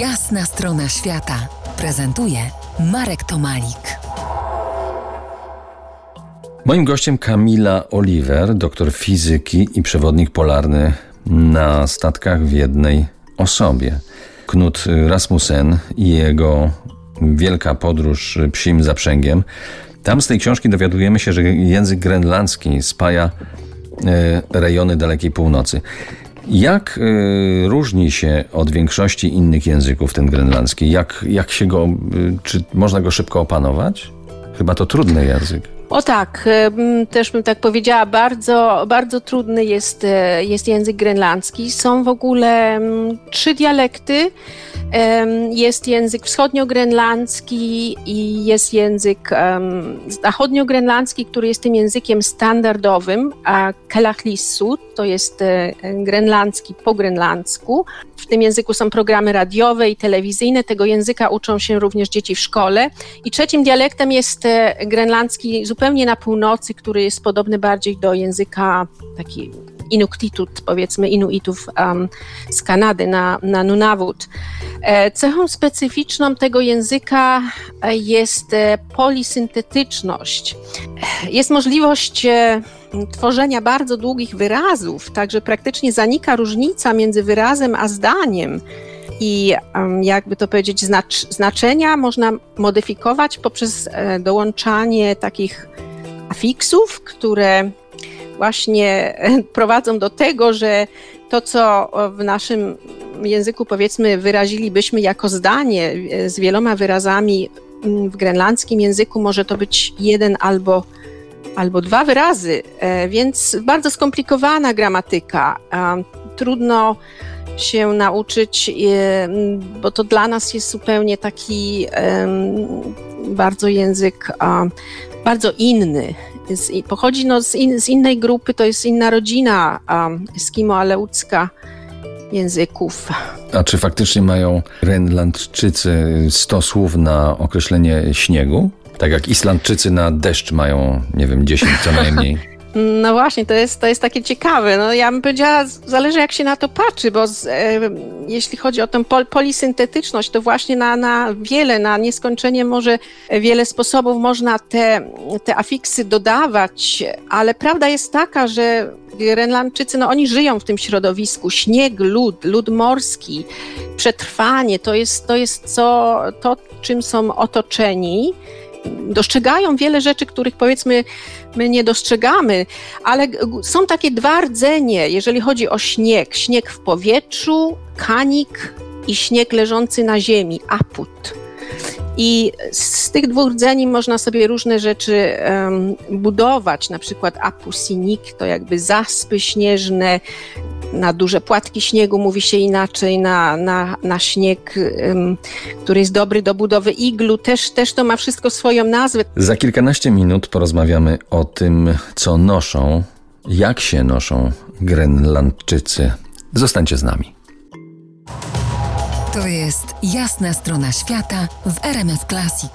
Jasna strona świata prezentuje Marek Tomalik. Moim gościem Kamila Oliver, doktor fizyki i przewodnik polarny na statkach w jednej osobie. Knut Rasmussen i jego wielka podróż psim zaprzęgiem. Tam z tej książki dowiadujemy się, że język grenlandzki spaja e, rejony dalekiej północy. Jak y, różni się od większości innych języków ten grenlandzki? Jak, jak się go, y, czy można go szybko opanować? Chyba to trudny język. O tak, też bym tak powiedziała, bardzo, bardzo trudny jest, e, jest język grenlandzki. Są w ogóle trzy dialekty. Jest język wschodnio-grenlandzki i jest język zachodnio-grenlandzki, który jest tym językiem standardowym, a Kelachlissu to jest e, grenlandzki po grenlandzku. W tym języku są programy radiowe i telewizyjne, tego języka uczą się również dzieci w szkole. I trzecim dialektem jest e, grenlandzki zupełnie na północy, który jest podobny bardziej do języka taki Inuktitut, powiedzmy Inuitów um, z Kanady na, na Nunavut. E, cechą specyficzną tego języka e, jest e, polisyntetyczność. Jest możliwość tworzenia bardzo długich wyrazów, także praktycznie zanika różnica między wyrazem a zdaniem. I jakby to powiedzieć, znacz, znaczenia można modyfikować poprzez dołączanie takich afiksów, które właśnie prowadzą do tego, że to, co w naszym języku powiedzmy wyrazilibyśmy jako zdanie e, z wieloma wyrazami w grenlandzkim języku, może to być jeden albo, albo dwa wyrazy, e, więc bardzo skomplikowana gramatyka. Trudno się nauczyć, bo to dla nas jest zupełnie taki bardzo język bardzo inny pochodzi no z, in, z, innej grupy, to jest inna rodzina eskimo-aleucka języków. A czy faktycznie mają Grenlandczycy 100 słów na określenie śniegu? Tak jak Islandczycy na deszcz mają, nie wiem, 10 co najmniej. No właśnie, to jest, to jest takie ciekawe. No, ja bym powiedziała, zależy jak się na to patrzy, bo z, e, jeśli chodzi o tę pol, polisyntetyczność, to właśnie na, na wiele, na nieskończenie może wiele sposobów można te, te afiksy dodawać, ale prawda jest taka, że Grenlandczycy, no oni żyją w tym środowisku. Śnieg, lód, lód morski, przetrwanie, to jest, to jest co, to, czym są otoczeni dostrzegają wiele rzeczy, których powiedzmy my nie dostrzegamy, ale są takie dwa rdzenie, jeżeli chodzi o śnieg. Śnieg w powietrzu, kanik i śnieg leżący na ziemi, aput. I z tych dwóch rdzeni można sobie różne rzeczy um, budować, na przykład apusinik to jakby zaspy śnieżne, na duże płatki śniegu mówi się inaczej, na, na, na śnieg, um, który jest dobry do budowy iglu, też, też to ma wszystko swoją nazwę. Za kilkanaście minut porozmawiamy o tym, co noszą, jak się noszą Grenlandczycy. Zostańcie z nami. To jest jasna strona świata w RMS Classic.